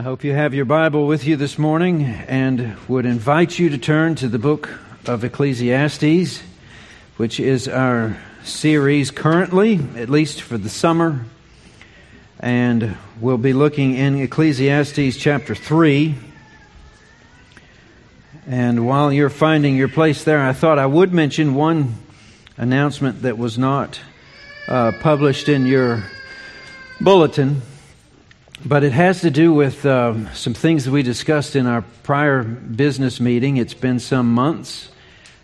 I hope you have your Bible with you this morning and would invite you to turn to the book of Ecclesiastes, which is our series currently, at least for the summer. And we'll be looking in Ecclesiastes chapter 3. And while you're finding your place there, I thought I would mention one announcement that was not uh, published in your bulletin. But it has to do with um, some things that we discussed in our prior business meeting. It's been some months,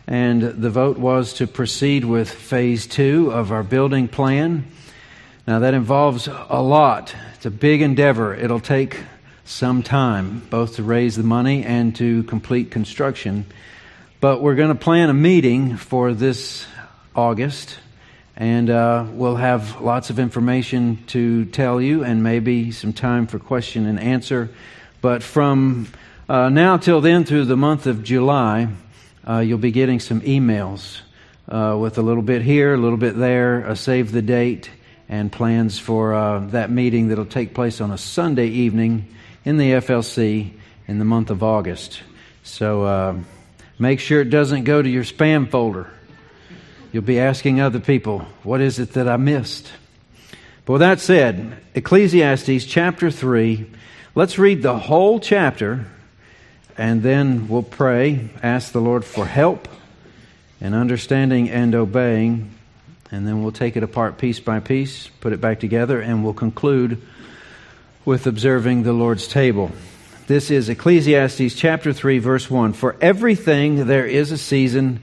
and the vote was to proceed with phase two of our building plan. Now, that involves a lot. It's a big endeavor. It'll take some time, both to raise the money and to complete construction. But we're going to plan a meeting for this August and uh, we'll have lots of information to tell you and maybe some time for question and answer. But from uh, now till then, through the month of July, uh, you'll be getting some emails uh, with a little bit here, a little bit there, a save the date, and plans for uh, that meeting that'll take place on a Sunday evening in the FLC in the month of August. So uh, make sure it doesn't go to your spam folder. You'll be asking other people, what is it that I missed? But with that said, Ecclesiastes chapter 3, let's read the whole chapter and then we'll pray, ask the Lord for help in understanding and obeying, and then we'll take it apart piece by piece, put it back together, and we'll conclude with observing the Lord's table. This is Ecclesiastes chapter 3, verse 1. For everything there is a season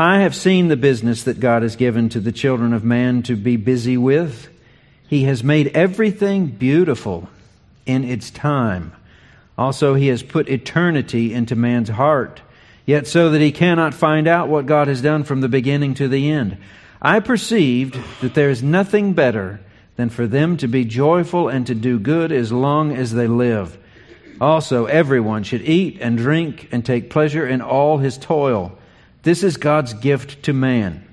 I have seen the business that God has given to the children of man to be busy with. He has made everything beautiful in its time. Also, He has put eternity into man's heart, yet so that he cannot find out what God has done from the beginning to the end. I perceived that there is nothing better than for them to be joyful and to do good as long as they live. Also, everyone should eat and drink and take pleasure in all his toil this is God's gift to man.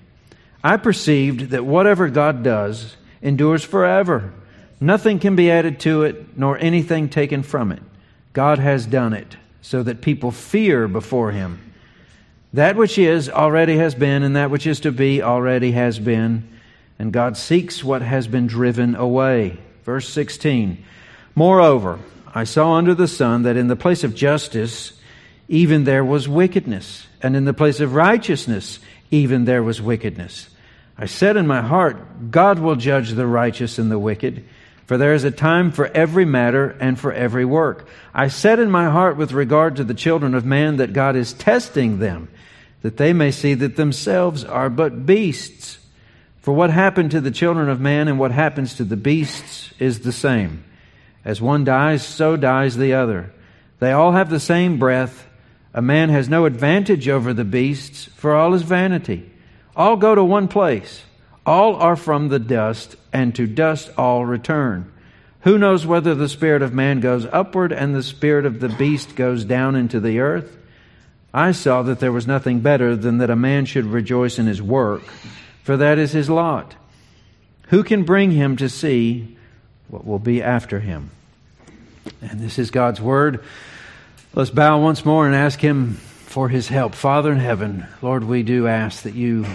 I perceived that whatever God does endures forever. Nothing can be added to it, nor anything taken from it. God has done it so that people fear before him. That which is already has been, and that which is to be already has been. And God seeks what has been driven away. Verse 16 Moreover, I saw under the sun that in the place of justice, even there was wickedness and in the place of righteousness, even there was wickedness. I said in my heart, God will judge the righteous and the wicked, for there is a time for every matter and for every work. I said in my heart with regard to the children of man that God is testing them, that they may see that themselves are but beasts. For what happened to the children of man and what happens to the beasts is the same. As one dies, so dies the other. They all have the same breath a man has no advantage over the beasts, for all is vanity. All go to one place. All are from the dust, and to dust all return. Who knows whether the spirit of man goes upward and the spirit of the beast goes down into the earth? I saw that there was nothing better than that a man should rejoice in his work, for that is his lot. Who can bring him to see what will be after him? And this is God's word. Let's bow once more and ask Him for His help. Father in heaven, Lord, we do ask that you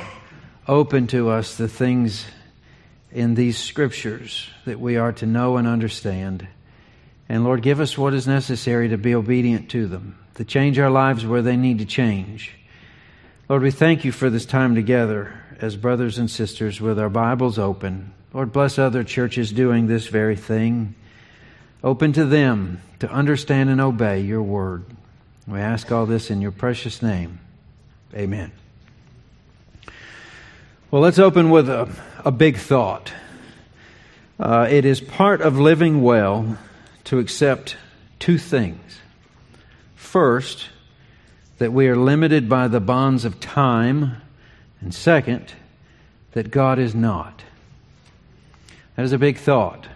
open to us the things in these scriptures that we are to know and understand. And Lord, give us what is necessary to be obedient to them, to change our lives where they need to change. Lord, we thank you for this time together as brothers and sisters with our Bibles open. Lord, bless other churches doing this very thing. Open to them to understand and obey your word. We ask all this in your precious name. Amen. Well, let's open with a, a big thought. Uh, it is part of living well to accept two things. First, that we are limited by the bonds of time, and second, that God is not. That is a big thought.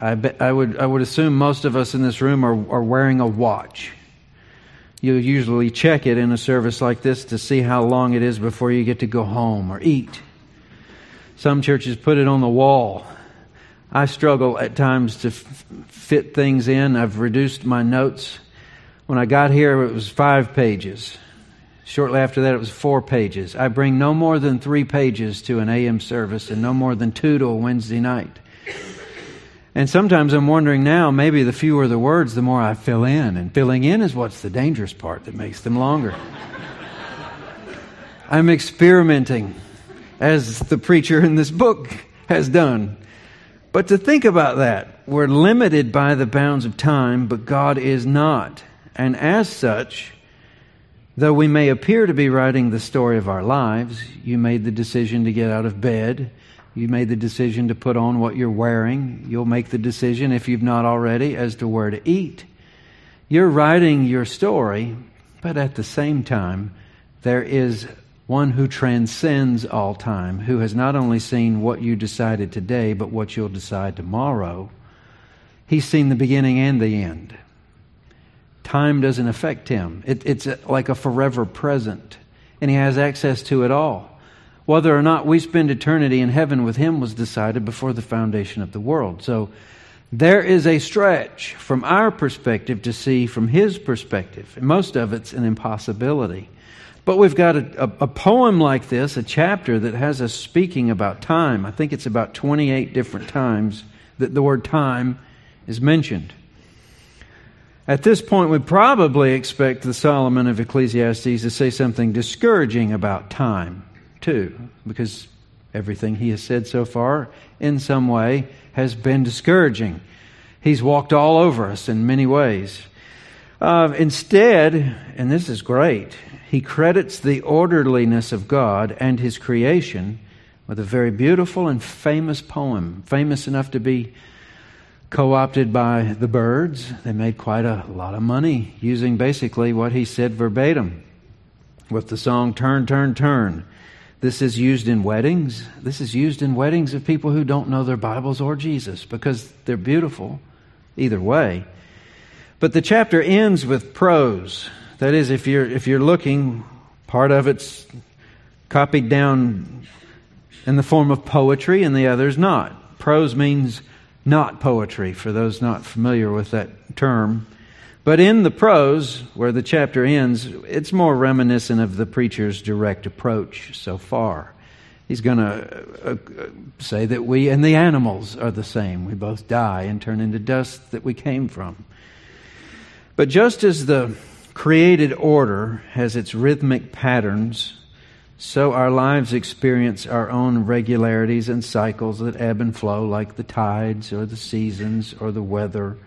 I, be, I, would, I would assume most of us in this room are, are wearing a watch. You usually check it in a service like this to see how long it is before you get to go home or eat. Some churches put it on the wall. I struggle at times to f- fit things in. I've reduced my notes. When I got here, it was five pages. Shortly after that, it was four pages. I bring no more than three pages to an AM service and no more than two to a Wednesday night. And sometimes I'm wondering now, maybe the fewer the words, the more I fill in. And filling in is what's the dangerous part that makes them longer. I'm experimenting, as the preacher in this book has done. But to think about that, we're limited by the bounds of time, but God is not. And as such, Though we may appear to be writing the story of our lives, you made the decision to get out of bed. You made the decision to put on what you're wearing. You'll make the decision, if you've not already, as to where to eat. You're writing your story, but at the same time, there is one who transcends all time, who has not only seen what you decided today, but what you'll decide tomorrow. He's seen the beginning and the end. Time doesn't affect him. It, it's like a forever present, and he has access to it all. Whether or not we spend eternity in heaven with him was decided before the foundation of the world. So there is a stretch from our perspective to see from his perspective. Most of it's an impossibility. But we've got a, a, a, poem like this, a chapter that has us speaking about time. I think it's about 28 different times that the word time is mentioned. At this point, we probably expect the Solomon of Ecclesiastes to say something discouraging about time, too, because everything he has said so far, in some way, has been discouraging. He's walked all over us in many ways. Uh, instead, and this is great, he credits the orderliness of God and his creation with a very beautiful and famous poem, famous enough to be co opted by the Byrds. They made quite a lot of money using basically what he said verbatim with the song Turn, Turn, Turn. This is used in weddings. This is used in weddings of people who don't know their Bibles or Jesus because they're beautiful either way. But the chapter ends with prose. That is, if you're, if you're looking, part of it's copied down in the form of poetry and the other's not. Prose means not poetry, for those not familiar with that term. But in the prose, where the chapter ends, it's more reminiscent of the preacher's direct approach so far. He's going to uh, uh, say that we and the animals are the same. We both die and turn into dust that we came from. But just as the created order has its rhythmic patterns so our lives experience our own regularities and cycles that ebb and flow, like the tides or the seasons or the weather.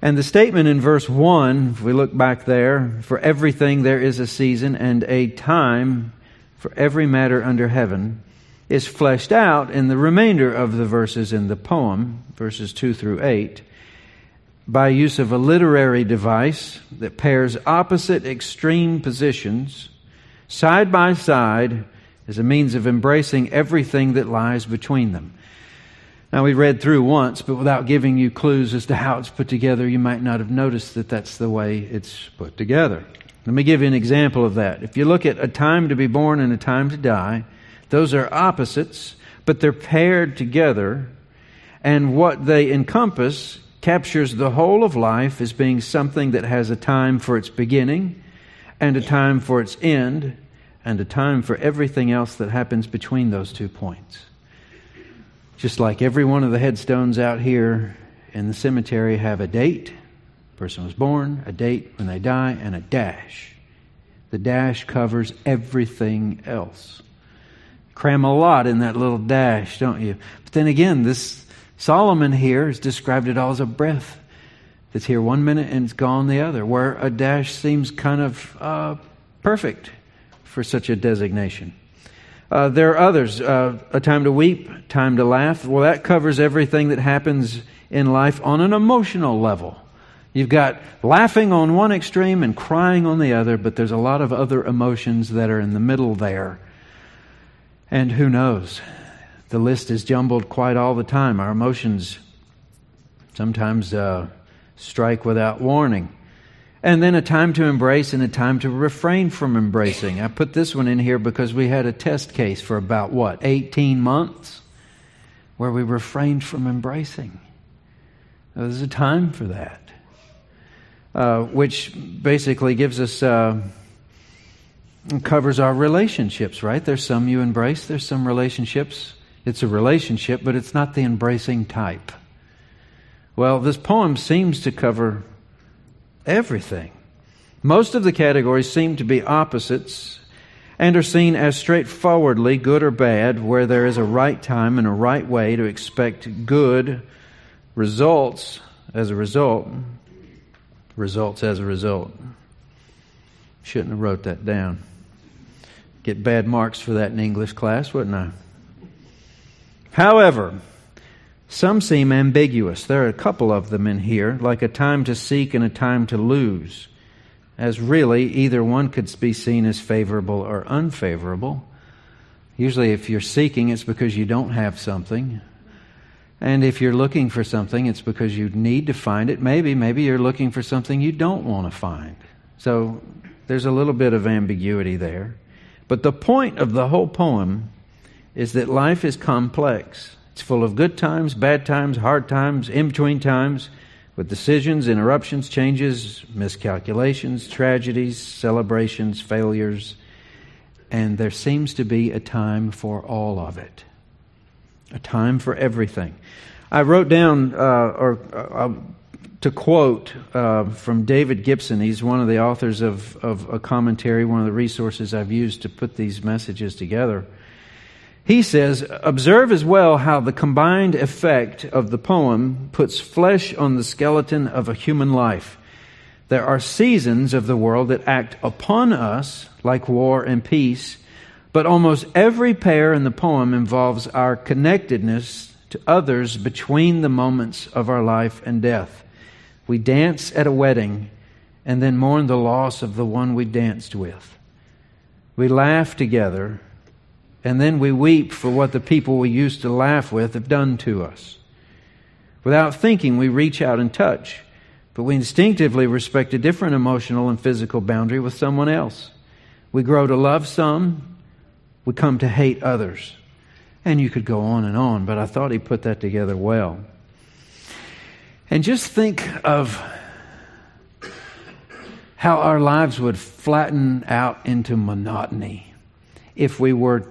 And the statement in verse 1, if we look back there, for everything there is a season and a time for every matter under heaven, is fleshed out in the remainder of the verses in the poem, verses 2 through 8, by use of a literary device that pairs opposite extreme positions side by side as a means of embracing everything that lies between them. Now, we read through once, but without giving you clues as to how it's put together, you might not have noticed that that's the way it's put together. Let me give you an example of that. If you look at a time to be born and a time to die, those are opposites, but they're paired together, and what they encompass captures the whole of life as being something that has a time for its beginning and a time for its end, and a time for everything else that happens between those two points. Just like every one of the headstones out here in the cemetery have a date person was born, a date when they die, and a dash. The dash covers everything else. Cram a lot in that little dash, don't you? But then again, this Solomon here has described it all as a breath that's here one minute and it's gone the other, where a dash seems kind of uh, perfect for such a designation. Uh, there are others. Uh, a time to weep, time to laugh. Well, that covers everything that happens in life on an emotional level. You've got laughing on one extreme and crying on the other, but there's a lot of other emotions that are in the middle there. And who knows? The list is jumbled quite all the time. Our emotions sometimes uh, strike without warning. And then a time to embrace and a time to refrain from embracing. I put this one in here because we had a test case for about what, 18 months, where we refrained from embracing. There's a time for that, uh, which basically gives us. Uh, covers our relationships, right? There's some you embrace, there's some relationships. It's a relationship, but it's not the embracing type. Well, this poem seems to cover everything. Most of the categories seem to be opposites and are seen as straightforwardly good or bad, where there is a right time and a right way to expect good results as a result. Results as a result. Shouldn't have wrote that down. Get bad marks for that in English class, wouldn't I? However, some seem ambiguous. There are a couple of them in here, like a time to seek and a time to lose, as really either one could be seen as favorable or unfavorable. Usually, if you're seeking, it's because you don't have something. And if you're looking for something, it's because you need to find it. Maybe, maybe you're looking for something you don't want to find. So there's a little bit of ambiguity there. But the point of the whole poem is that life is complex. It's full of good times, bad times, hard times, in between times, with decisions, interruptions, changes, miscalculations, tragedies, celebrations, failures. And there seems to be a time for all of it, a time for everything. I wrote down, uh, or uh, to quote uh, from David Gibson. He's one of the authors of, of a commentary, one of the resources I've used to put these messages together. He says, Observe as well how the combined effect of the poem puts flesh on the skeleton of a human life. There are seasons of the world that act upon us like war and peace, but almost every pair in the poem involves our connectedness to others between the moments of our life and death. We dance at a wedding and then mourn the loss of the one we danced with. We laugh together and then we weep for what the people we used to laugh with have done to us. Without thinking, we reach out and touch, but we instinctively respect a different emotional and physical boundary with someone else. We grow to love some, we come to hate others. And you could go on and on, but I thought he put that together well. And just think of how our lives would flatten out into monotony if we were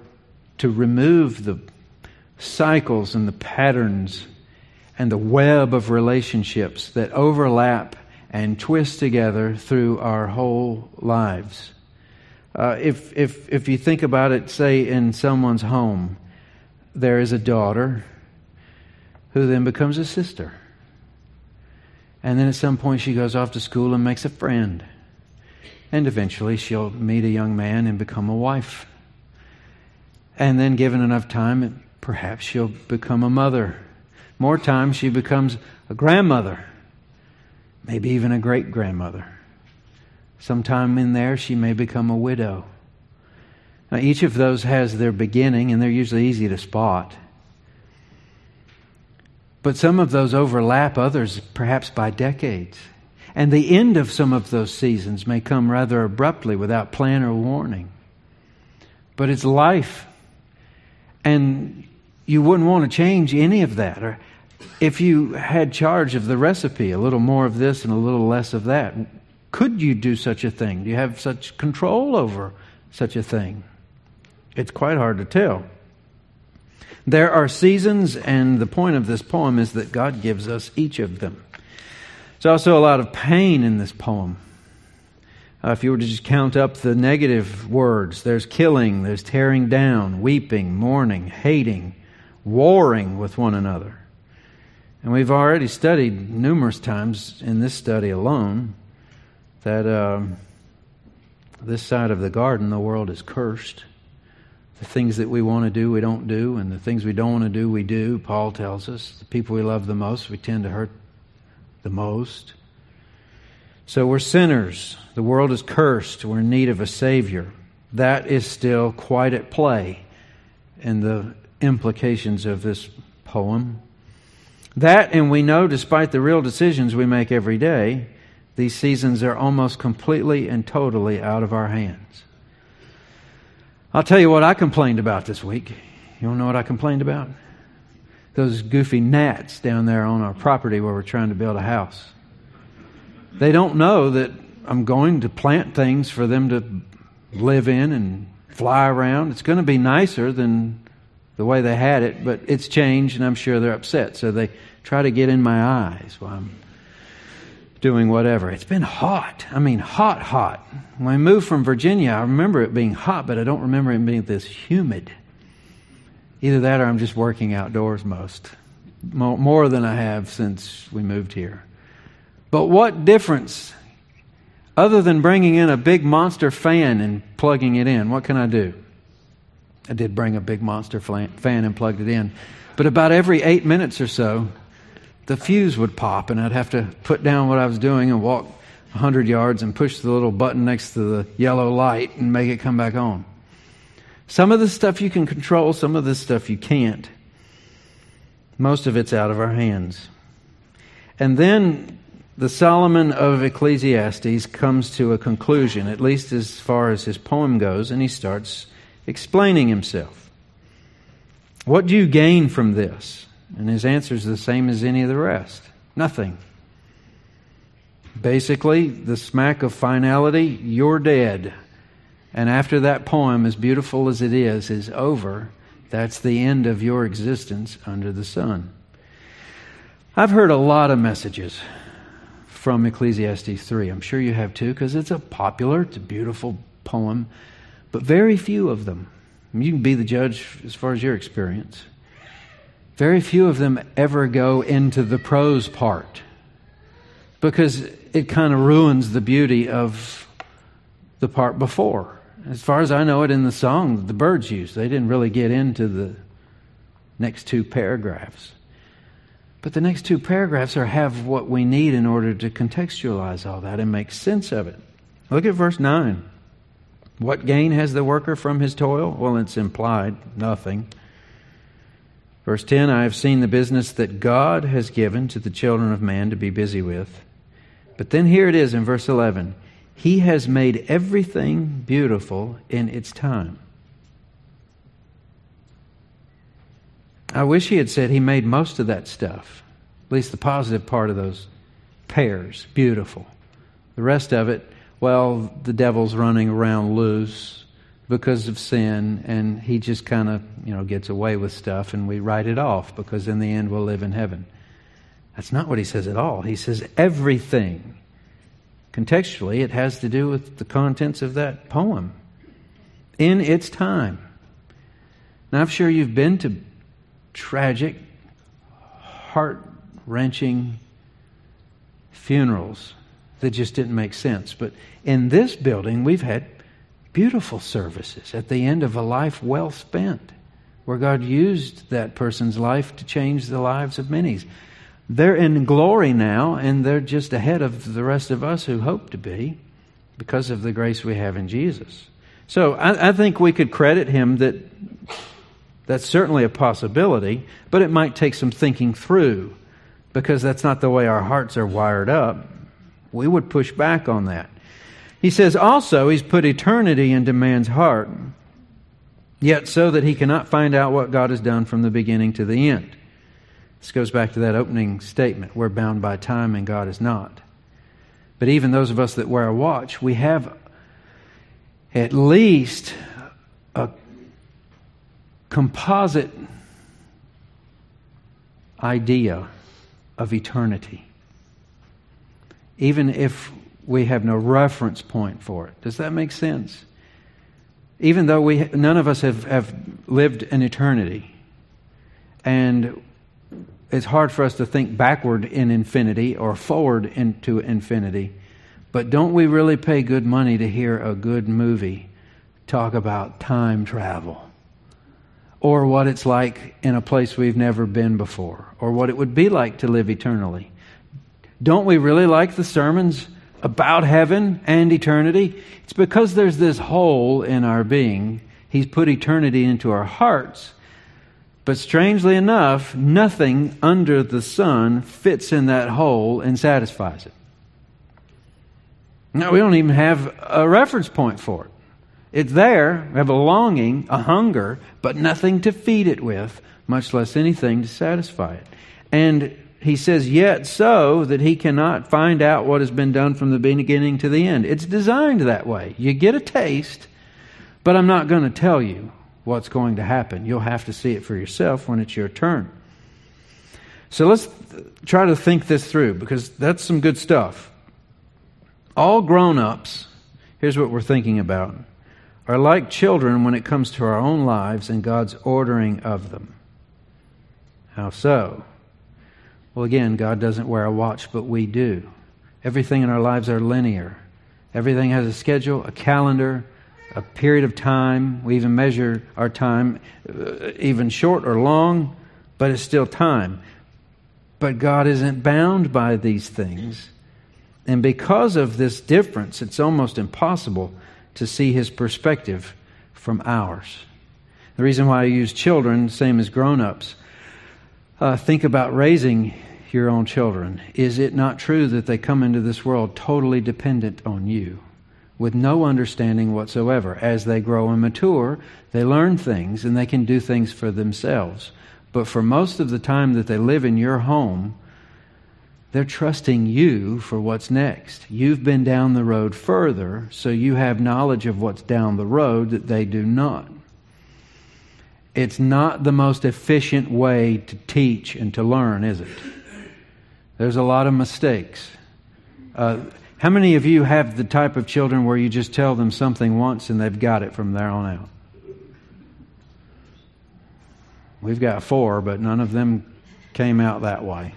to remove the cycles and the patterns and the web of relationships that overlap and twist together through our whole lives. Uh, if, if, if you think about it, say in someone's home, there is a daughter who then becomes a sister and then at some point, she goes off to school and makes a friend. And eventually, she'll meet a young man and become a wife. And then, given enough time, perhaps she'll become a mother. More time, she becomes a grandmother, maybe even a great grandmother. Sometime in there, she may become a widow. Now, each of those has their beginning, and they're usually easy to spot. But some of those overlap others, perhaps by decades. And the end of some of those seasons may come rather abruptly without plan or warning. But it's life. And you wouldn't want to change any of that. Or if you had charge of the recipe, a little more of this and a little less of that, could you do such a thing? Do you have such control over such a thing? It's quite hard to tell. There are seasons, and the point of this poem is that God gives us each of them. There's also a lot of pain in this poem. Uh, if you were to just count up the negative words, there's killing, there's tearing down, weeping, mourning, hating, warring with one another. And we've already studied numerous times in this study alone that um, this side of the garden, the world is cursed. The things that we want to do, we don't do, and the things we don't want to do, we do. Paul tells us the people we love the most, we tend to hurt the most. So we're sinners. The world is cursed. We're in need of a Savior. That is still quite at play in the implications of this poem. That, and we know, despite the real decisions we make every day, these seasons are almost completely and totally out of our hands. I'll tell you what I complained about this week. You don't know what I complained about? Those goofy gnats down there on our property where we're trying to build a house. They don't know that I'm going to plant things for them to live in and fly around. It's going to be nicer than the way they had it, but it's changed and I'm sure they're upset. So they try to get in my eyes while I'm doing whatever. It's been hot. I mean, hot, hot. When I moved from Virginia, I remember it being hot, but I don't remember it being this humid. Either that or I'm just working outdoors most, more than I have since we moved here. But what difference, other than bringing in a big monster fan and plugging it in, what can I do? I did bring a big monster fan and plugged it in. But about every eight minutes or so, the fuse would pop, and I'd have to put down what I was doing and walk 100 yards and push the little button next to the yellow light and make it come back on. Some of the stuff you can control, some of the stuff you can't. Most of it's out of our hands. And then the Solomon of Ecclesiastes comes to a conclusion, at least as far as his poem goes, and he starts explaining himself. What do you gain from this? And his answer is the same as any of the rest nothing. Basically, the smack of finality, you're dead. And after that poem, as beautiful as it is, is over, that's the end of your existence under the sun. I've heard a lot of messages from Ecclesiastes 3. I'm sure you have too, because it's a popular, it's a beautiful poem, but very few of them. You can be the judge as far as your experience. Very few of them ever go into the prose part because it kind of ruins the beauty of the part before. As far as I know it in the song the Byrds used, they didn't really get into the next two paragraphs. But the next two paragraphs are have what we need in order to contextualize all that and make sense of it. Look at verse 9. What gain has the worker from his toil? Well, it's implied nothing. Verse 10 I have seen the business that God has given to the children of man to be busy with. But then here it is in verse 11 He has made everything beautiful in its time. I wish he had said he made most of that stuff, at least the positive part of those pairs, beautiful. The rest of it, well, the devil's running around loose because of sin, and he just kind of, you know, gets away with stuff, and we write it off because in the end we'll live in heaven. That's not what he says at all. He says everything. Contextually, it has to do with the contents of that poem in its time. Now, I'm sure you've been to tragic, heart wrenching funerals that just didn't make sense. But in this building, we've had beautiful services at the end of a life well spent, where God used that person's life to change the lives of many. They're in glory now, and they're just ahead of the rest of us who hope to be because of the grace we have in Jesus. So I, I think we could credit him that that's certainly a possibility, but it might take some thinking through because that's not the way our hearts are wired up. We would push back on that. He says also he's put eternity into man's heart, yet so that he cannot find out what God has done from the beginning to the end. This goes back to that opening statement we're bound by time and God is not. But even those of us that wear a watch, we have at least composite idea of eternity. even if we have no reference point for it. Does that make sense? Even though we, none of us have, have lived an eternity, and it's hard for us to think backward in infinity or forward into infinity, but don't we really pay good money to hear a good movie talk about time travel? Or what it's like in a place we've never been before, or what it would be like to live eternally. Don't we really like the sermons about heaven and eternity? It's because there's this hole in our being. He's put eternity into our hearts. But strangely enough, nothing under the sun fits in that hole and satisfies it. Now, we don't even have a reference point for it. It's there. Have a longing, a hunger, but nothing to feed it with, much less anything to satisfy it. And he says, yet so that he cannot find out what has been done from the beginning to the end. It's designed that way. You get a taste, but I'm not going to tell you what's going to happen. You'll have to see it for yourself when it's your turn. So let's try to think this through because that's some good stuff. All grown ups, here's what we're thinking about, are like children when it comes to our own lives and God's ordering of them. How so? Well, again, God doesn't wear a watch, but we do. Everything in our lives are linear. Everything has a schedule, a calendar, a period of time. We even measure our time, uh, even short or long, but it's still time. But God isn't bound by these things. And because of this difference, it's almost impossible to see his perspective from ours. The reason why I use children, same as grown ups, uh, think about raising your own children, is it not true that they come into this world totally dependent on you, with no understanding whatsoever? As they grow and mature, they learn things and they can do things for themselves. But for most of the time that they live in your home, they're trusting you for what's next. You've been down the road further, so you have knowledge of what's down the road that they do not. It's not the most efficient way to teach and to learn, is it? There's a lot of mistakes. Uh, how many of you have the type of children where you just tell them something once and they've got it from there on out? We've got four, but none of them came out that way.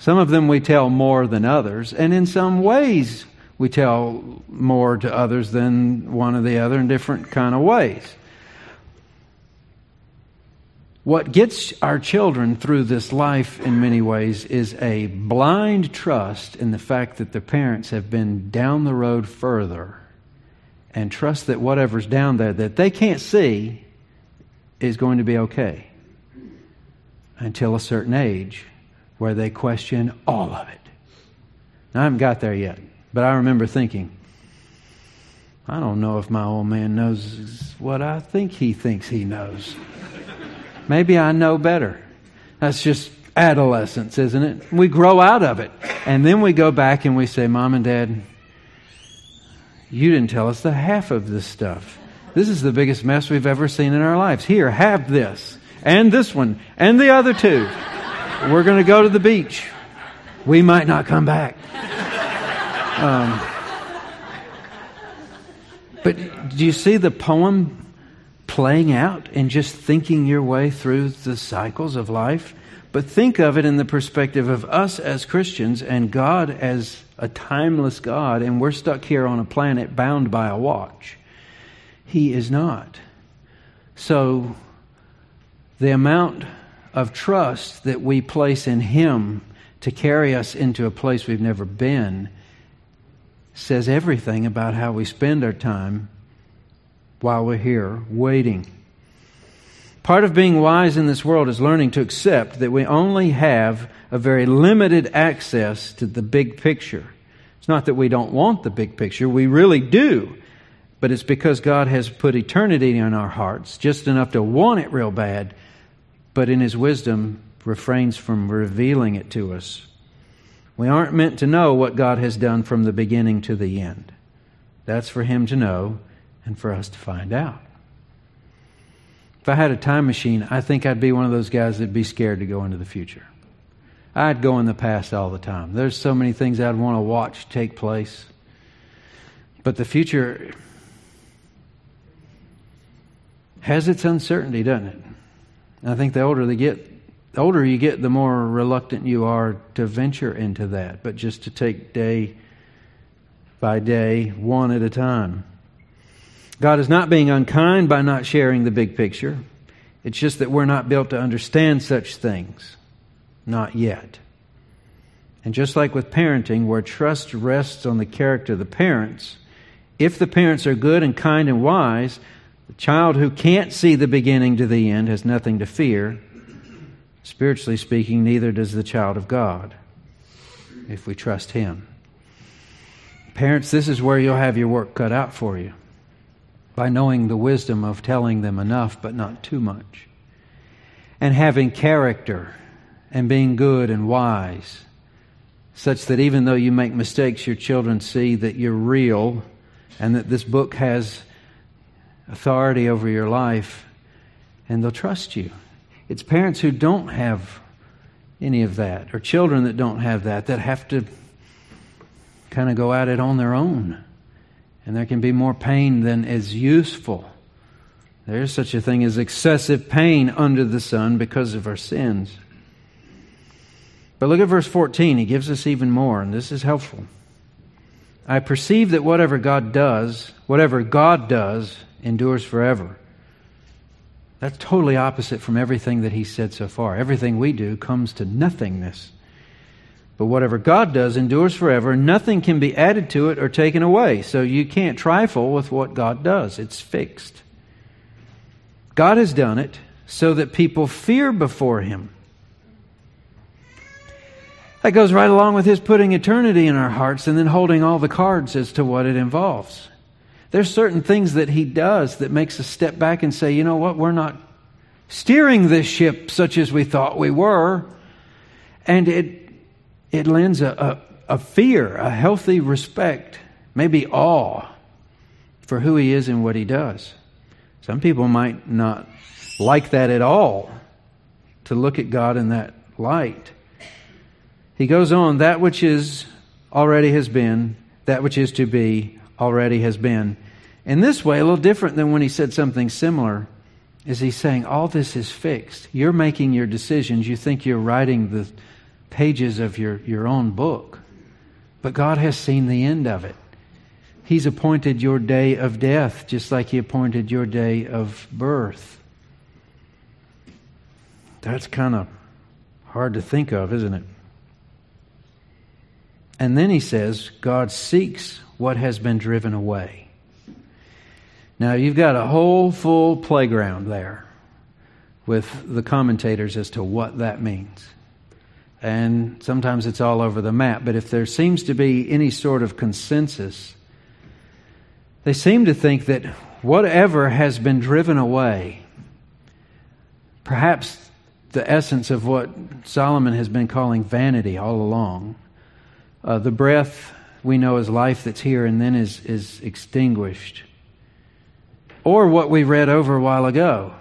Some of them we tell more than others, and in some ways we tell more to others than one or the other in different kind of ways. What gets our children through this life in many ways is a blind trust in the fact that their parents have been down the road further and trust that whatever's down there that they can't see is going to be okay until a certain age where they question all of it. Now, I haven't got there yet, but I remember thinking, I don't know if my old man knows what I think he thinks he knows. Maybe I know better. That's just adolescence, isn't it? We grow out of it. And then we go back and we say, Mom and Dad, you didn't tell us the half of this stuff. This is the biggest mess we've ever seen in our lives. Here, have this, and this one, and the other two. We're going to go to the beach. We might not come back. Um, but do you see the poem playing out and just thinking your way through the cycles of life, but think of it in the perspective of us as Christians and God as a timeless God, and we're stuck here on a planet bound by a watch. He is not. So, the amount of trust that we place in Him to carry us into a place we've never been says everything about how we spend our time while we're here waiting. Part of being wise in this world is learning to accept that we only have a very limited access to the big picture. It's not that we don't want the big picture, we really do. But it's because God has put eternity in our hearts, just enough to want it real bad, but in His wisdom refrains from revealing it to us. We aren't meant to know what God has done from the beginning to the end. That's for Him to know and for us to find out. If I had a time machine, I think I'd be one of those guys that'd be scared to go into the future. I'd go in the past all the time. There's so many things I'd want to watch take place. But the future has its uncertainty, doesn't it? I think the older they get, the older you get, the more reluctant you are to venture into that, but just to take day by day, one at a time. God is not being unkind by not sharing the big picture. It's just that we're not built to understand such things. Not yet. And just like with parenting, where trust rests on the character of the parents, if the parents are good and kind and wise, the child who can't see the beginning to the end has nothing to fear. Spiritually speaking, neither does the child of God, if we trust Him. Parents, this is where you'll have your work cut out for you by knowing the wisdom of telling them enough but not too much, and having character and being good and wise, such that even though you make mistakes, your children see that you're real and that this book has authority over your life and they'll trust you. It's parents who don't have any of that, or children that don't have that, that have to kind of go at it on their own. And there can be more pain than is useful. There is such a thing as excessive pain under the sun because of our sins. But look at verse 14. He gives us even more, and this is helpful. I perceive that whatever God does, whatever God does, endures forever. That's totally opposite from everything that he said so far. Everything we do comes to nothingness. But whatever God does endures forever. Nothing can be added to it or taken away. So you can't trifle with what God does, it's fixed. God has done it so that people fear before him. That goes right along with his putting eternity in our hearts and then holding all the cards as to what it involves. There's certain things that he does that makes us step back and say, you know what, we're not steering this ship such as we thought we were. And it, it lends a, a, a fear, a healthy respect, maybe awe for who he is and what he does. Some people might not like that at all, to look at God in that light. He goes on, that which is already has been, that which is to be already has been. In this way, a little different than when he said something similar, is he's saying, All this is fixed. You're making your decisions. You think you're writing the pages of your, your own book, but God has seen the end of it. He's appointed your day of death, just like He appointed your day of birth. That's kind of hard to think of, isn't it? And then he says, God seeks what has been driven away. Now, you've got a whole full playground there with the commentators as to what that means. And sometimes it's all over the map, but if there seems to be any sort of consensus, they seem to think that whatever has been driven away, perhaps the essence of what Solomon has been calling vanity all along, uh, the breath we know as life that's here and then is, is extinguished. Or what we read over a while ago,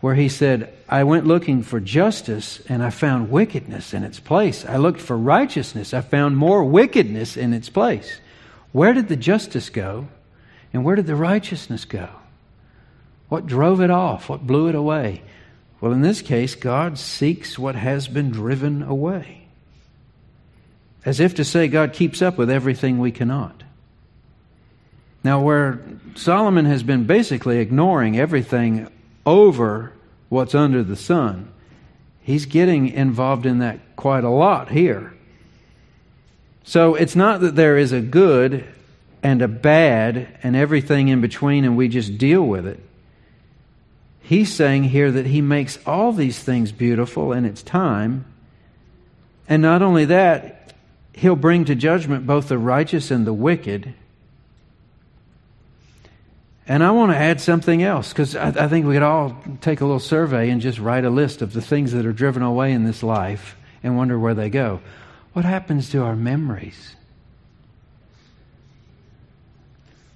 where he said, I went looking for justice and I found wickedness in its place. I looked for righteousness. I found more wickedness in its place. Where did the justice go? And where did the righteousness go? What drove it off? What blew it away? Well, in this case, God seeks what has been driven away. As if to say God keeps up with everything we cannot. Now, where Solomon has been basically ignoring everything over what's under the sun, he's getting involved in that quite a lot here. So it's not that there is a good and a bad and everything in between and we just deal with it. He's saying here that he makes all these things beautiful in its time. And not only that, he'll bring to judgment both the righteous and the wicked. And I want to add something else because I, I, think we could all take a little survey and just write a list of the things that are driven away in this life and wonder where they go. What happens to our memories?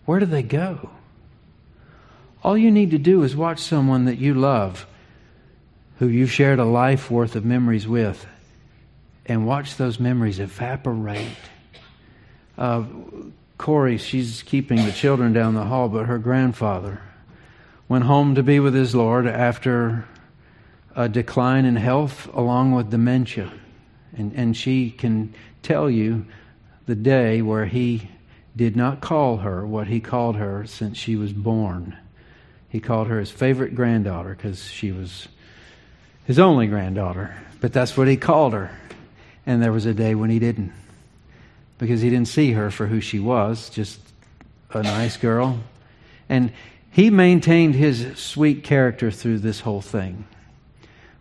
Where do they go? All you need to do is watch someone that you love, who you've shared a life worth of memories with, and watch those memories evaporate. Uh, Corey, she's keeping the children down the hall, but her grandfather went home to be with his Lord after a decline in health along with dementia. And, and she can tell you the day where he did not call her what he called her since she was born. He called her his favorite granddaughter because she was his only granddaughter. But that's what he called her. And there was a day when he didn't because he didn't see her for who she was, just a nice girl. And he maintained his sweet character through this whole thing.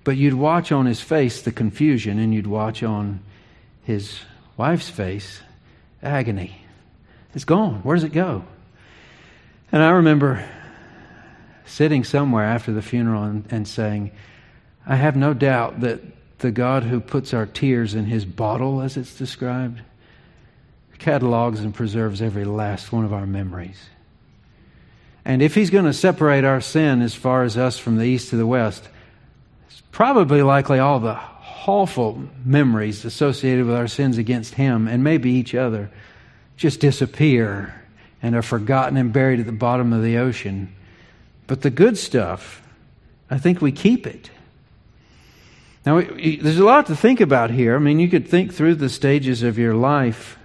But you'd watch on his face the confusion, and you'd watch on his wife's face agony. It's gone. Where does it go? And I remember sitting somewhere after the funeral and, and saying, I have no doubt that the God who puts our tears in his bottle, as it's described, catalogs and preserves every last one of our memories. And if he's going to separate our sin as far as us from the east to the west, it's probably likely all the awful memories associated with our sins against him and maybe each other just disappear and are forgotten and buried at the bottom of the ocean. But the good stuff, I think we keep it. Now, there's a lot to think about here. I mean, you could think through the stages of your life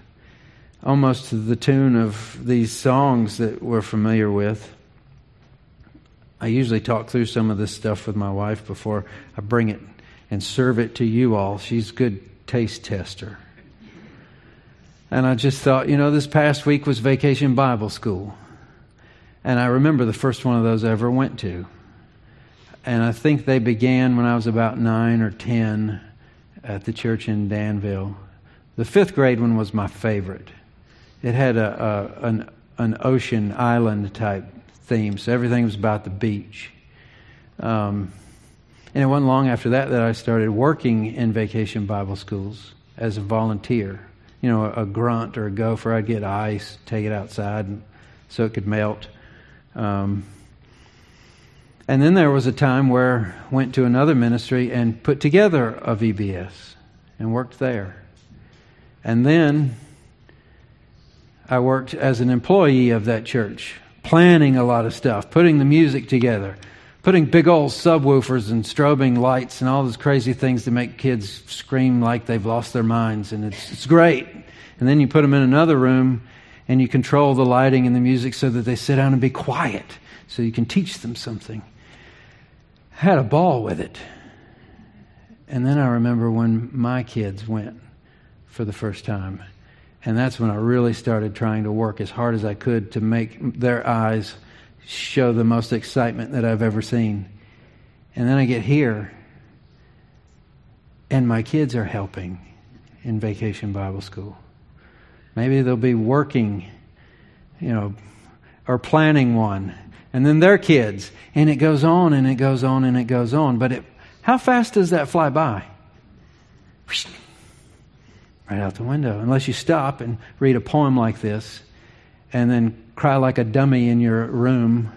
almost to the tune of these songs that we're familiar with. I usually talk through some of this stuff with my wife before I bring it and serve it to you all. She's a good taste tester. And I just thought, you know, this past week was Vacation Bible School. And I remember the first one of those I ever went to. And I think they began when I was about nine or ten at the church in Danville. The fifth grade one was my favorite. It had a, a an, an ocean island type theme, so everything was about the beach. Um, and it wasn't long after that that I started working in vacation Bible schools as a volunteer. You know, a, a grunt or a gopher, I'd get ice, take it outside so it could melt. Um, and then there was a time where I went to another ministry and put together a VBS and worked there. And then I worked as an employee of that church, planning a lot of stuff, putting the music together, putting big old subwoofers and strobing lights and all those crazy things to make kids scream like they've lost their minds. And it's, it's great. And then you put them in another room and you control the lighting and the music so that they sit down and be quiet so you can teach them something. Had a ball with it. And then I remember when my kids went for the first time. And that's when I really started trying to work as hard as I could to make their eyes show the most excitement that I've ever seen. And then I get here, and my kids are helping in Vacation Bible School. Maybe they'll be working, you know, or planning one, and then their kids. And it goes on and it goes on and it goes on. But it, how fast does that fly by? right out the window. Unless you stop and read a poem like this and then cry like a dummy in your room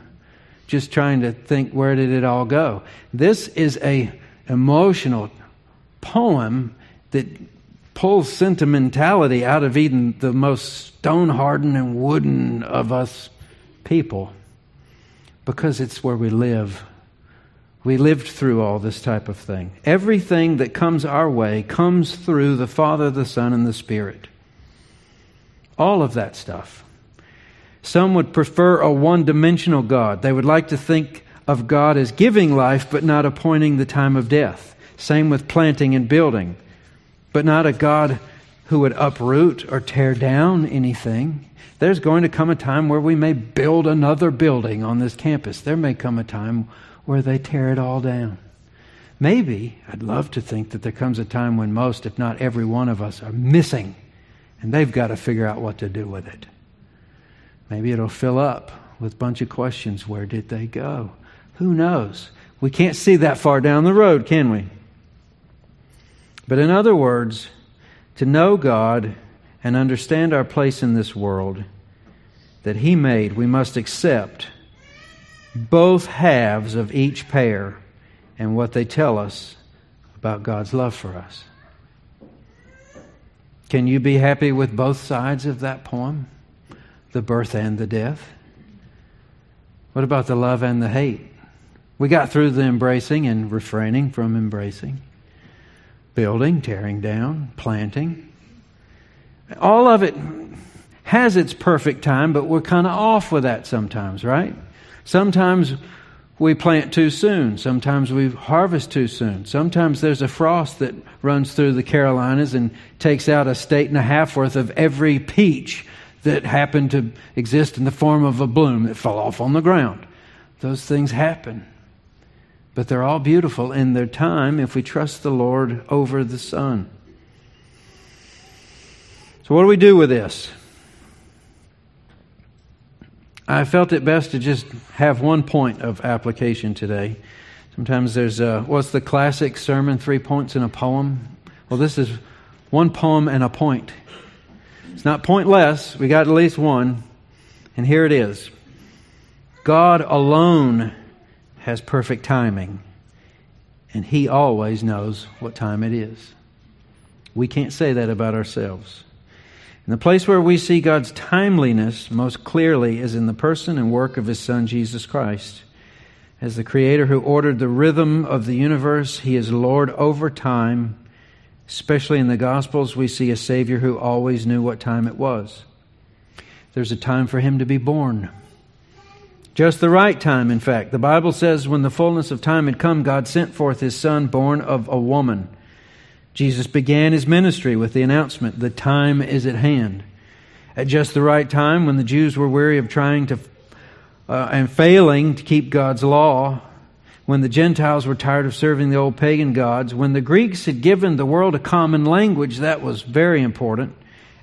just trying to think where did it all go. This is a emotional poem that pulls sentimentality out of even the most stone hardened and wooden of us people because it's where we live. We lived through all this type of thing. Everything that comes our way comes through the Father, the Son, and the Spirit. All of that stuff. Some would prefer a one dimensional God. They would like to think of God as giving life, but not appointing the time of death. Same with planting and building, but not a God who would uproot or tear down anything. There's going to come a time where we may build another building on this campus. There may come a time where they tear it all down. Maybe, I'd love to think that there comes a time when most, if not every one of us, are missing, and they've got to figure out what to do with it. Maybe it'll fill up with a bunch of questions. Where did they go? Who knows? We can't see that far down the road, can we? But in other words, to know God and understand our place in this world that He made, we must accept both halves of each pair and what they tell us about God's love for us. Can you be happy with both sides of that poem? The birth and the death? What about the love and the hate? We got through the embracing and refraining from embracing, building, tearing down, planting. All of it has its perfect time, but we're kind of off with that sometimes, right? Sometimes we plant too soon. Sometimes we harvest too soon. Sometimes there's a frost that runs through the Carolinas and takes out a state and a half worth of every peach that happened to exist in the form of a bloom that fell off on the ground. Those things happen. But they're all beautiful in their time if we trust the Lord over the sun. So, what do we do with this? I felt it best to just have one point of application today. Sometimes there's a, what's the classic sermon, three points in a poem? Well, this is one poem and a point. It's not pointless. We got at least one. And here it is God alone has perfect timing, and He always knows what time it is. We can't say that about ourselves. And the place where we see God's timeliness most clearly is in the person and work of His Son, Jesus Christ. As the Creator who ordered the rhythm of the universe, He is Lord over time. Especially in the Gospels, we see a Savior who always knew what time it was. There's a time for Him to be born. Just the right time, in fact. The Bible says when the fullness of time had come, God sent forth His Son, born of a woman. Jesus began his ministry with the announcement, The time is at hand. At just the right time, when the Jews were weary of trying to uh, and failing to keep God's law, when the Gentiles were tired of serving the old pagan gods, when the Greeks had given the world a common language, that was very important,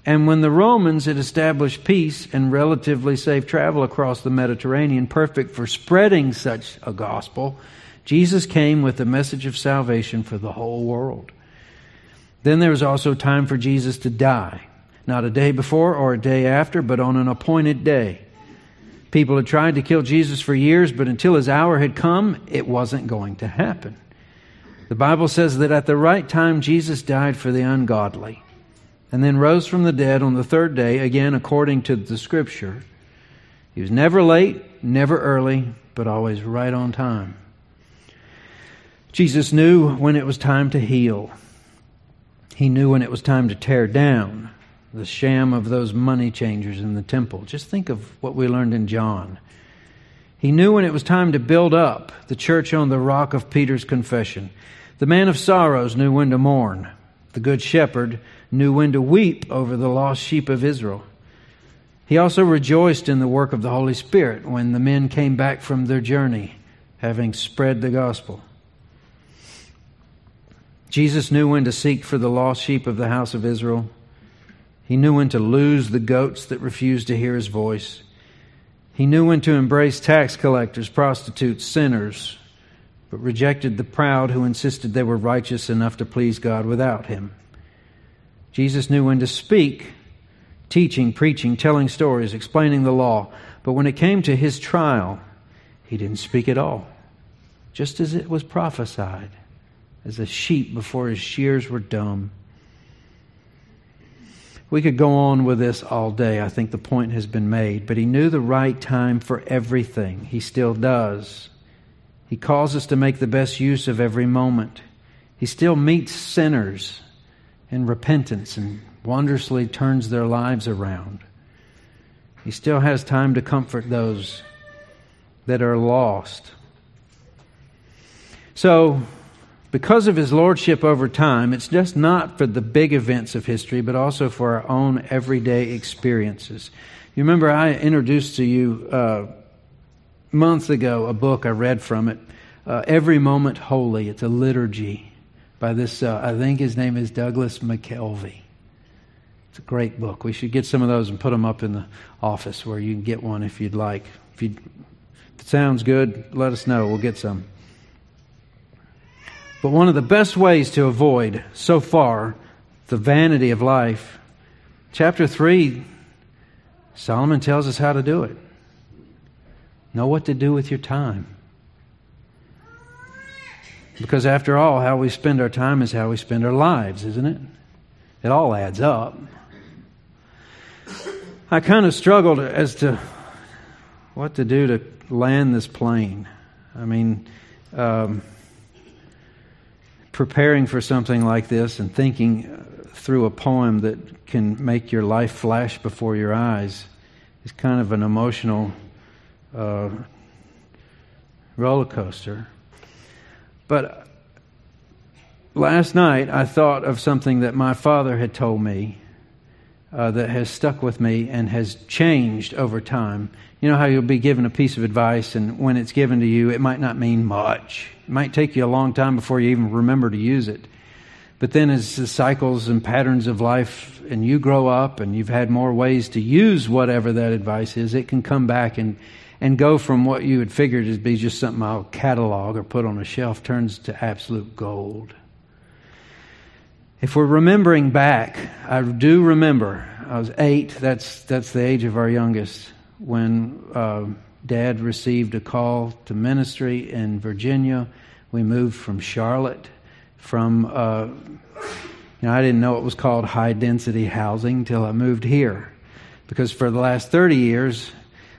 and when the Romans had established peace and relatively safe travel across the Mediterranean, perfect for spreading such a gospel, Jesus came with the message of salvation for the whole world. Then there was also time for Jesus to die, not a day before or a day after, but on an appointed day. People had tried to kill Jesus for years, but until his hour had come, it wasn't going to happen. The Bible says that at the right time, Jesus died for the ungodly and then rose from the dead on the third day, again according to the Scripture. He was never late, never early, but always right on time. Jesus knew when it was time to heal. He knew when it was time to tear down the sham of those money changers in the temple. Just think of what we learned in John. He knew when it was time to build up the church on the rock of Peter's confession. The man of sorrows knew when to mourn. The good shepherd knew when to weep over the lost sheep of Israel. He also rejoiced in the work of the Holy Spirit when the men came back from their journey, having spread the gospel. Jesus knew when to seek for the lost sheep of the house of Israel. He knew when to lose the goats that refused to hear his voice. He knew when to embrace tax collectors, prostitutes, sinners, but rejected the proud who insisted they were righteous enough to please God without him. Jesus knew when to speak, teaching, preaching, telling stories, explaining the law, but when it came to his trial, he didn't speak at all, just as it was prophesied as a sheep before his shears were dumb. We could go on with this all day. I think the point has been made. But he knew the right time for everything. He still does. He calls us to make the best use of every moment. He still meets sinners in repentance and wondrously turns their lives around. He still has time to comfort those that are lost. So, because of his lordship over time, it's just not for the big events of history, but also for our own everyday experiences. You remember I introduced to you uh, months ago a book I read from it, uh, Every Moment Holy. It's a liturgy by this, uh, I think his name is Douglas McKelvey. It's a great book. We should get some of those and put them up in the office where you can get one if you'd like. If, you if it sounds good, let us know. We'll get some. But one of the best ways to avoid, so far, the vanity of life, chapter 3, Solomon tells us how to do it. Know what to do with your time. Because after all, how we spend our time is how we spend our lives, isn't it? It all adds up. I kind of struggled as to what to do to land this plane. I mean, um, preparing for something like this and thinking through a poem that can make your life flash before your eyes is kind of an emotional uh, roller coaster. But last night I thought of something that my father had told me uh, that has stuck with me and has changed over time. You know how you'll be given a piece of advice, and when it's given to you, it might not mean much. It might take you a long time before you even remember to use it. But then, as the cycles and patterns of life, and you grow up and you've had more ways to use whatever that advice is, it can come back and, and go from what you had figured to be just something I'll catalog or put on a shelf turns to absolute gold. If we're remembering back, I do remember I was eight. That's that's the age of our youngest when uh, Dad received a call to ministry in Virginia. We moved from Charlotte. From uh, you know, I didn't know it was called high density housing until I moved here, because for the last thirty years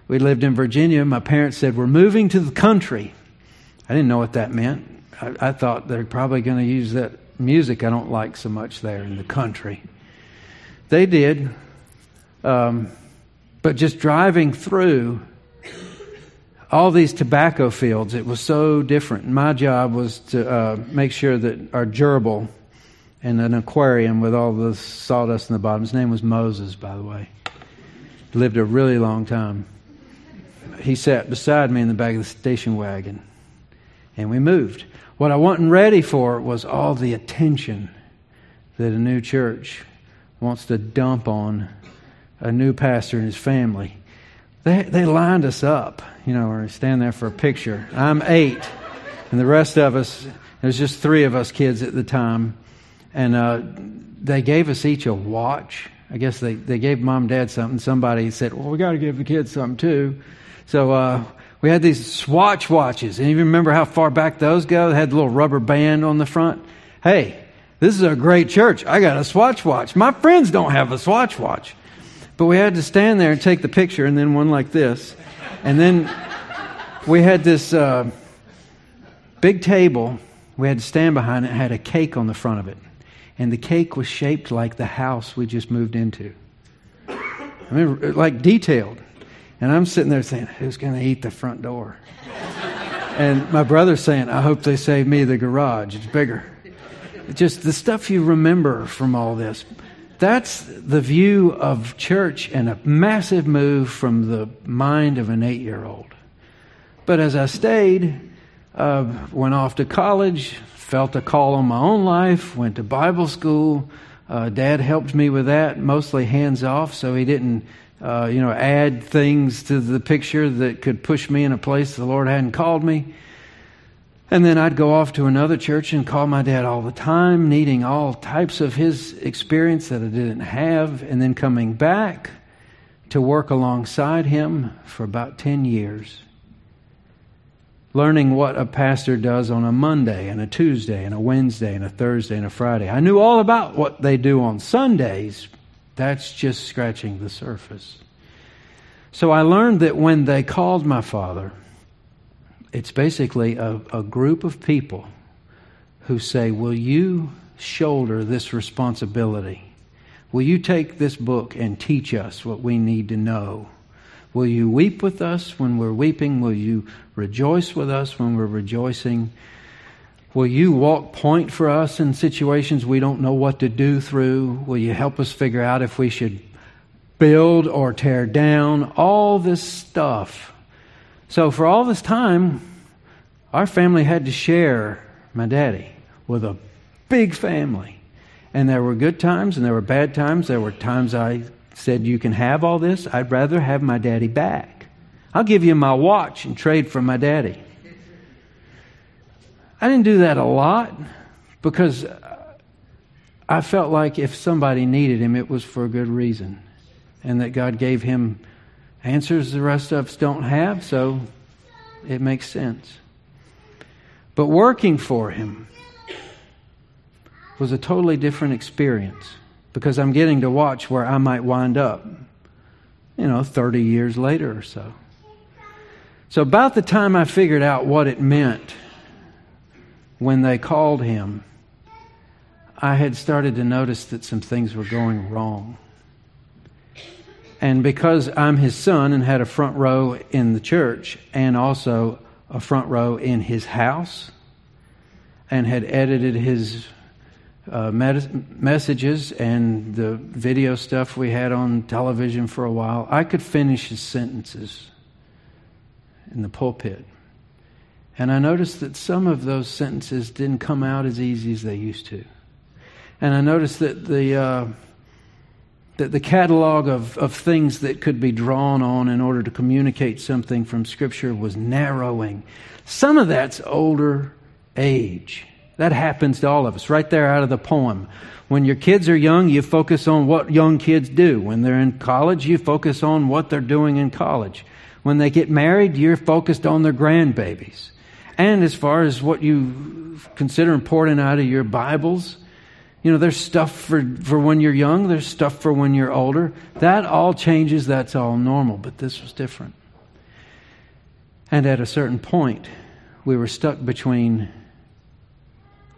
we lived in Virginia. My parents said we're moving to the country. I didn't know what that meant. I, I thought they're probably going to use that music I don't like so much there in the country. They did. Um, but just driving through all these tobacco fields, it was so different. My job was to uh, make sure that our gerbil and an aquarium with all the sawdust in the bottom, his name was Moses, by the way, lived a really long time. He sat beside me in the back of the station wagon, and we moved. What I wasn't ready for was all the attention that a new church wants to dump on a new pastor and his family. They, they lined us up, you know, we stand there for a picture. I'm eight, and the rest of us, there's just three of us kids at the time, and uh, they gave us each a watch. I guess they, they gave mom and dad something. Somebody said, well, we got to give the kids something too. So uh, we had these Swatch watches. And you remember how far back those go? They had the little rubber band on the front. Hey, this is a great church. I got a Swatch watch. My friends don't have a Swatch watch. But we had to stand there and take the picture, and then one like this. And then we had this uh, big table. We had to stand behind it, it had a cake on the front of it. And the cake was shaped like the house we just moved into. I mean, like detailed. And I'm sitting there saying, Who's going to eat the front door? and my brother's saying, I hope they save me the garage. It's bigger. just the stuff you remember from all this. That's the view of church and a massive move from the mind of an eight year old. But as I stayed, uh, went off to college, felt a call on my own life, went to Bible school. Uh, Dad helped me with that, mostly hands off, so he didn't uh, you know, add things to the picture that could push me in a place the Lord hadn't called me. And then I'd go off to another church and call my dad all the time, needing all types of his experience that I didn't have, and then coming back to work alongside him for about 10 years. Learning what a pastor does on a Monday and a Tuesday and a Wednesday and a Thursday and a Friday. I knew all about what they do on Sundays, that's just scratching the surface. So I learned that when they called my father, it's basically a, a group of people who say, Will you shoulder this responsibility? Will you take this book and teach us what we need to know? Will you weep with us when we're weeping? Will you rejoice with us when we're rejoicing? Will you walk point for us in situations we don't know what to do through? Will you help us figure out if we should build or tear down? All this stuff. So, for all this time, our family had to share my daddy with a big family. And there were good times and there were bad times. There were times I said, You can have all this. I'd rather have my daddy back. I'll give you my watch and trade for my daddy. I didn't do that a lot because I felt like if somebody needed him, it was for a good reason. And that God gave him answers the rest of us don't have, so it makes sense. But working for him was a totally different experience because I'm getting to watch where I might wind up, you know, 30 years later or so. So, about the time I figured out what it meant when they called him, I had started to notice that some things were going wrong. And because I'm his son and had a front row in the church and also a front row in his house and had edited his uh, messages and the video stuff we had on television for a while, I could finish his sentences in the pulpit. And I noticed that some of those sentences didn't come out as easy as they used to. And I noticed that the, uh, that the catalog of, of things that could be drawn on in order to communicate something from Scripture was narrowing. Some of that's older age. That happens to all of us, right there out of the poem. When your kids are young, you focus on what young kids do. When they're in college, you focus on what they're doing in college. When they get married, you're focused on their grandbabies. And as far as what you consider important out of your Bibles, you know, there's stuff for, for when you're young, there's stuff for when you're older. That all changes, that's all normal, but this was different. And at a certain point, we were stuck between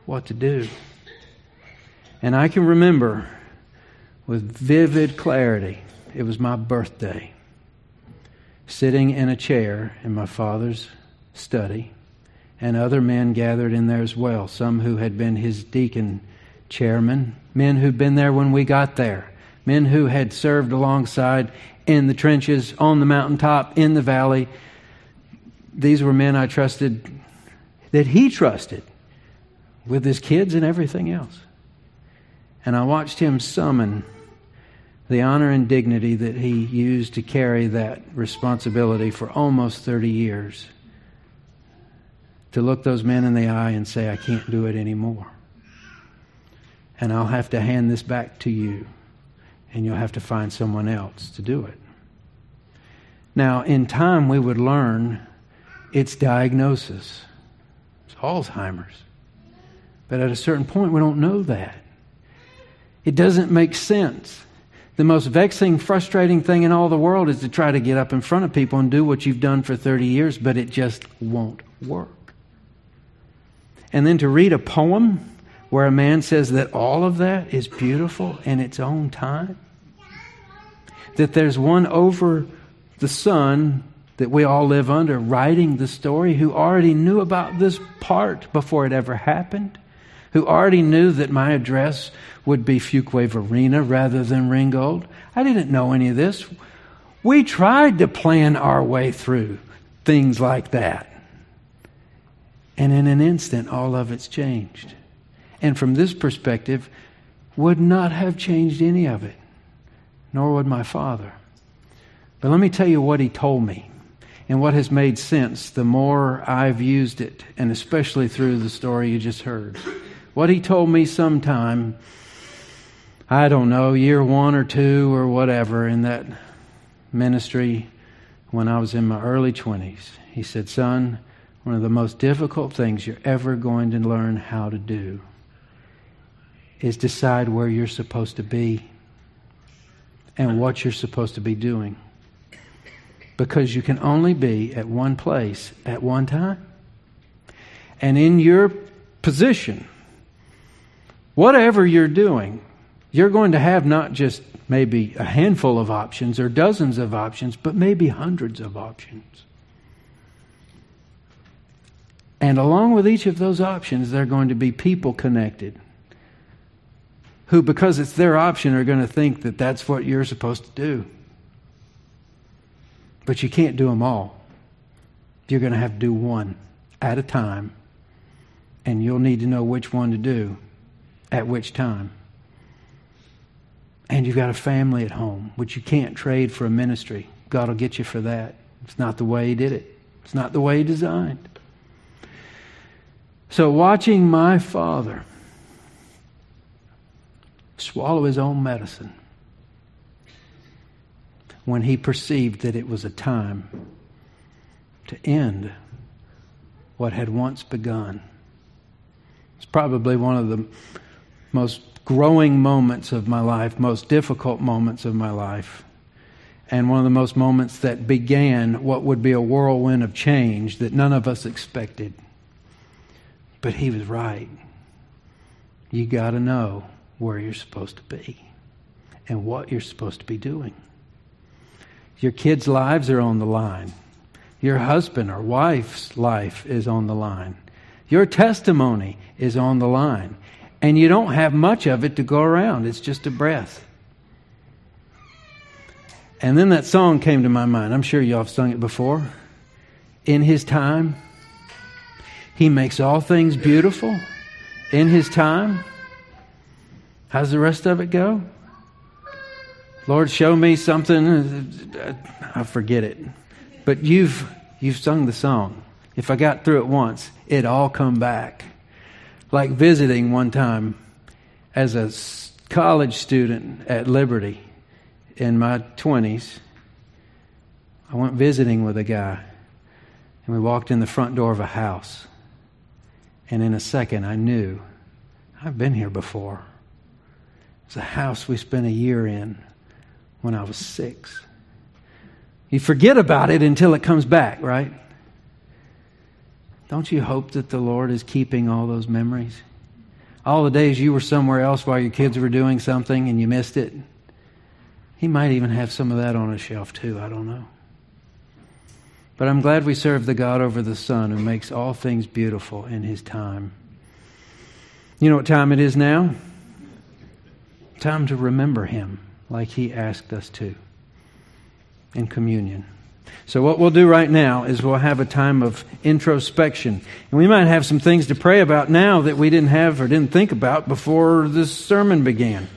what to do. And I can remember with vivid clarity, it was my birthday, sitting in a chair in my father's study, and other men gathered in there as well, some who had been his deacon chairmen, men who'd been there when we got there, men who had served alongside in the trenches, on the mountaintop, in the valley. These were men I trusted, that he trusted with his kids and everything else. And I watched him summon the honor and dignity that he used to carry that responsibility for almost 30 years. To look those men in the eye and say, I can't do it anymore and I'll have to hand this back to you, and you'll have to find someone else to do it. Now, in time, we would learn its diagnosis. It's Alzheimer's. But at a certain point, we don't know that. It doesn't make sense. The most vexing, frustrating thing in all the world is to try to get up in front of people and do what you've done for 30 years, but it just won't work. And then to read a poem where a man says that all of that is beautiful in its own time? That there's one over the sun that we all live under writing the story who already knew about this part before it ever happened? Who already knew that my address would be Fuquay-Varina rather than Ringgold? I didn't know any of this. We tried to plan our way through things like that. And in an instant, all of it's changed and from this perspective, would not have changed any of it, nor would my father. But let me tell you what he told me and what has made sense the more I've used it, and especially through the story you just heard. What he told me sometime, I don't know, year one or two or whatever, in that ministry when I was in my early 20s. He said, Son, one of the most difficult things you're ever going to learn how to do is decide where you're supposed to be and what you're supposed to be doing. Because you can only be at one place at one time. And in your position, whatever you're doing, you're going to have not just maybe a handful of options or dozens of options, but maybe hundreds of options. And along with each of those options, there are going to be people connected who, because it's their option, are going to think that that's what you're supposed to do. But you can't do them all. You're going to have to do one at a time, and you'll need to know which one to do at which time. And you've got a family at home, which you can't trade for a ministry. God will get you for that. It's not the way He did it, it's not the way He designed. So, watching my father swallow his own medicine when he perceived that it was a time to end what had once begun. It's probably one of the most growing moments of my life, most difficult moments of my life, and one of the most moments that began what would be a whirlwind of change that none of us expected. But he was right. You got to know where you're supposed to be and what you're supposed to be doing. Your kids' lives are on the line. Your husband or wife's life is on the line. Your testimony is on the line. And you don't have much of it to go around, it's just a breath. And then that song came to my mind. I'm sure y'all have sung it before. In His time, He makes all things beautiful. In His time. How's the rest of it go? Lord, show me something. I forget it. But you've, you've sung the song. If I got through it once, it all come back. Like visiting one time as a college student at Liberty in my 20s. I went visiting with a guy, and we walked in the front door of a house. And in a second, I knew I've been here before. It's a house we spent a year in when I was six. You forget about it until it comes back, right? Don't you hope that the Lord is keeping all those memories? All the days you were somewhere else while your kids were doing something and you missed it. He might even have some of that on a shelf too. I don't know. But I'm glad we serve the God over the sun who makes all things beautiful in His time. You know what time it is now? Time to remember Him like He asked us to in communion. So, what we'll do right now is we'll have a time of introspection. And we might have some things to pray about now that we didn't have or didn't think about before this sermon began.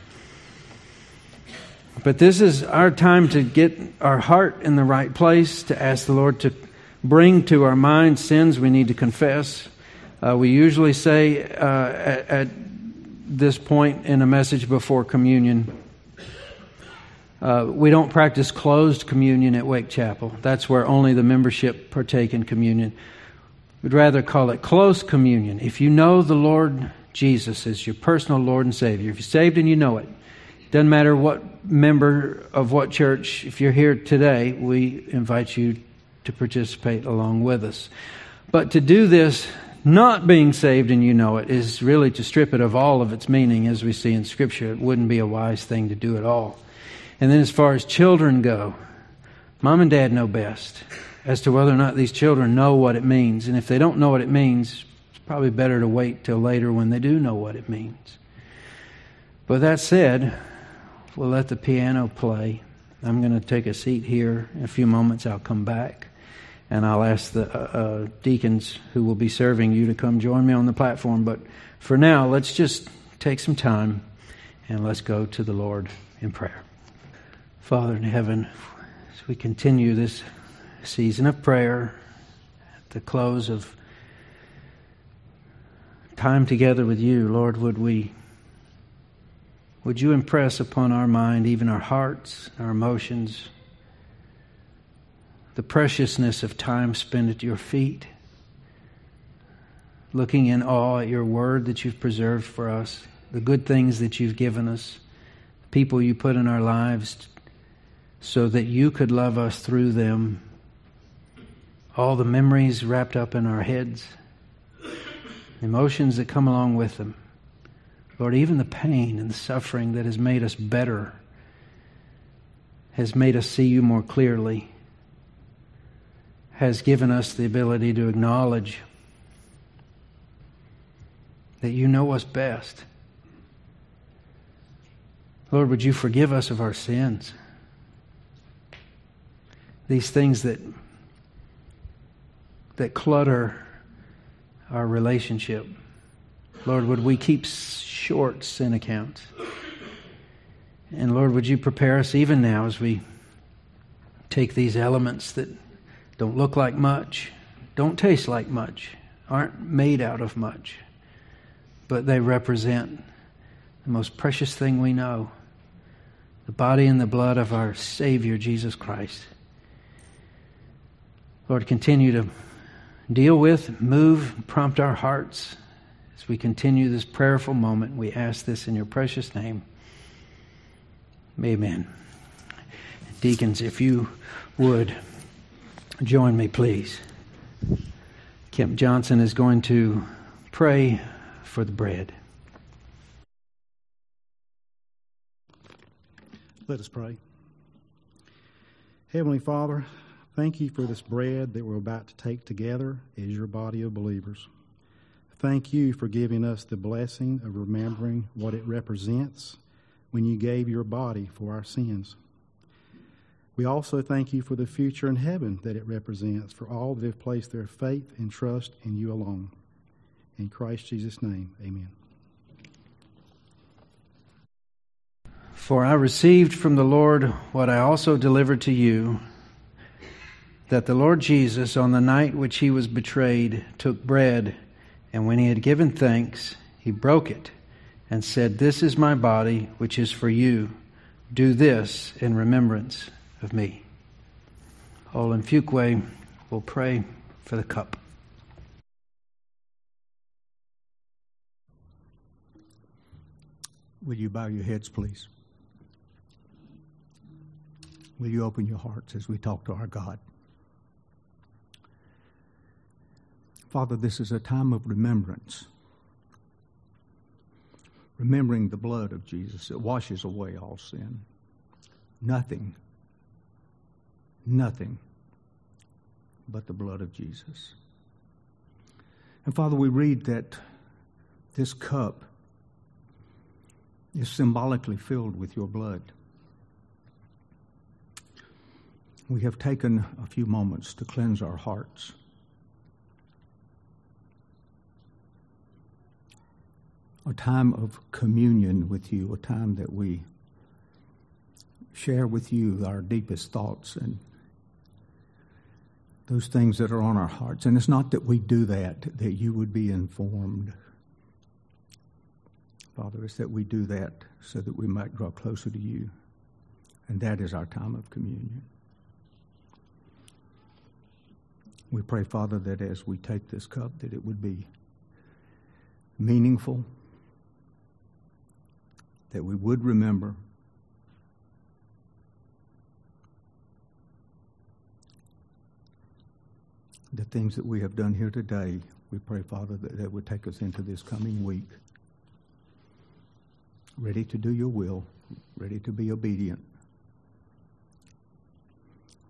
But this is our time to get our heart in the right place, to ask the Lord to bring to our mind sins we need to confess. Uh, we usually say uh, at, at this point in a message before communion, uh, we don't practice closed communion at Wake Chapel. That's where only the membership partake in communion. We'd rather call it close communion. If you know the Lord Jesus as your personal Lord and Savior, if you're saved and you know it, doesn't matter what member of what church, if you're here today, we invite you to participate along with us. But to do this, not being saved and you know it, is really to strip it of all of its meaning as we see in Scripture. It wouldn't be a wise thing to do at all. And then, as far as children go, mom and dad know best as to whether or not these children know what it means. And if they don't know what it means, it's probably better to wait till later when they do know what it means. But that said, we'll let the piano play. I'm going to take a seat here. In a few moments, I'll come back and I'll ask the uh, uh, deacons who will be serving you to come join me on the platform. But for now, let's just take some time and let's go to the Lord in prayer. Father in heaven, as we continue this season of prayer at the close of time together with you, Lord, would we would you impress upon our mind, even our hearts, our emotions, the preciousness of time spent at your feet, looking in awe at your word that you've preserved for us, the good things that you've given us, the people you put in our lives so that you could love us through them. All the memories wrapped up in our heads, emotions that come along with them. Lord, even the pain and the suffering that has made us better has made us see you more clearly, has given us the ability to acknowledge that you know us best. Lord, would you forgive us of our sins? these things that that clutter our relationship. Lord, would we keep short sin accounts? And Lord, would you prepare us even now as we take these elements that don't look like much, don't taste like much, aren't made out of much, but they represent the most precious thing we know the body and the blood of our Savior, Jesus Christ. Lord, continue to deal with, move, prompt our hearts As we continue this prayerful moment, we ask this in your precious name. Amen. Deacons, if you would join me, please. Kemp Johnson is going to pray for the bread. Let us pray. Heavenly Father, thank you for this bread that we're about to take together as your body of believers. Thank you for giving us the blessing of remembering what it represents when you gave your body for our sins. We also thank you for the future in heaven that it represents for all that have placed their faith and trust in you alone. In Christ Jesus' name, amen. For I received from the Lord what I also delivered to you that the Lord Jesus, on the night which he was betrayed, took bread, and when he had given thanks, he broke it and said, This is my body, which is for you. Do this in remembrance of me. Olin Fuqua will pray for the cup. Will you bow your heads, please? Will you open your hearts as we talk to our God? Father, this is a time of remembrance. Remembering the blood of Jesus, it washes away all sin. Nothing, nothing but the blood of Jesus. And Father, we read that this cup is symbolically filled with your blood. We have taken a few moments to cleanse our hearts. A time of communion with you, a time that we share with you our deepest thoughts and those things that are on our hearts. And it's not that we do that, that you would be informed. Father, it's that we do that so that we might draw closer to you. And that is our time of communion. We pray, Father, that as we take this cup, that it would be meaningful, that we would remember the things that we have done here today, we pray, Father, that that would take us into this coming week, ready to do your will, ready to be obedient,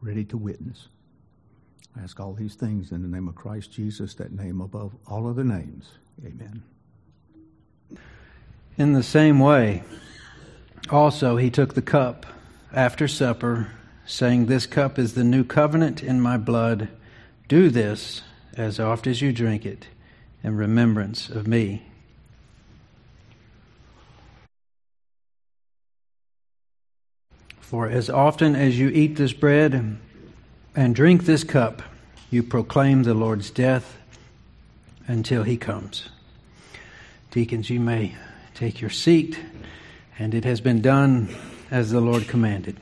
ready to witness. I ask all these things in the name of Christ Jesus, that name above all other names. Amen. In the same way, also he took the cup after supper, saying, This cup is the new covenant in my blood. Do this as oft as you drink it in remembrance of me. For as often as you eat this bread and drink this cup, you proclaim the Lord's death until he comes. Deacons, you may take your seat, and it has been done as the Lord commanded.